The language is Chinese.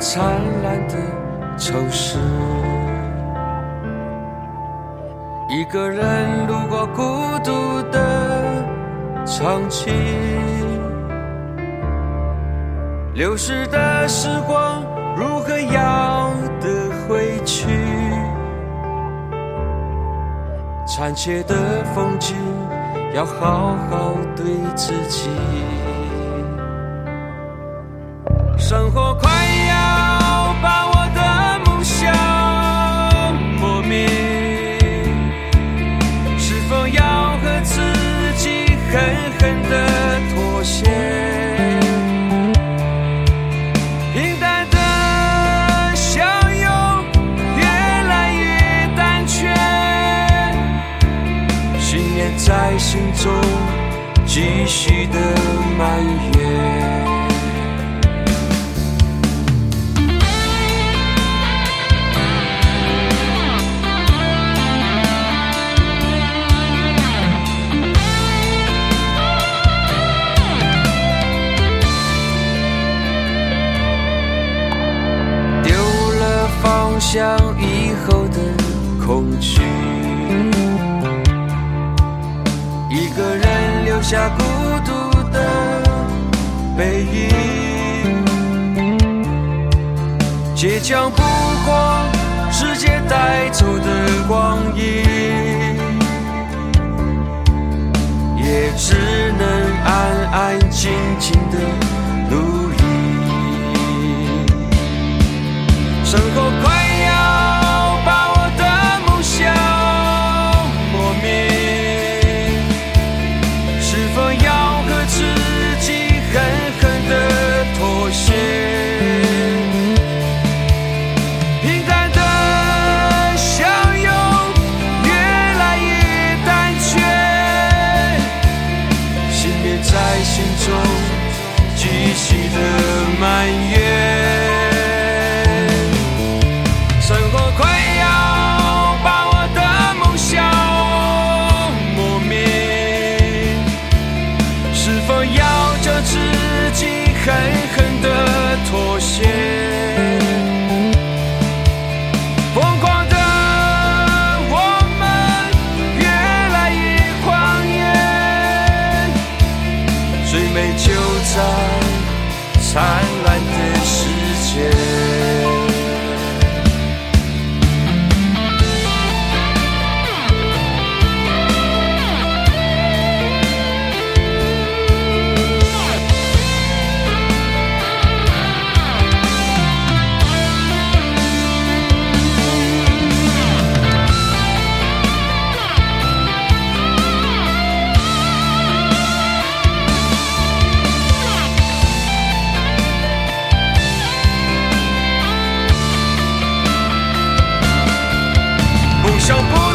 灿烂的城市。一个人路过孤独的长街，流逝的时光如何要得回去？残缺的风景要好好对自己。生活快在心中继续的蔓延。丢了方向以后的恐惧，留下孤独的背影，倔强不过世界带走的光阴，也只能安安静静穿越生活快要把我的梦想磨灭是否要叫自己狠狠的妥协？疯狂的我们越来越狂野最美就在灿烂的世界。shall burn.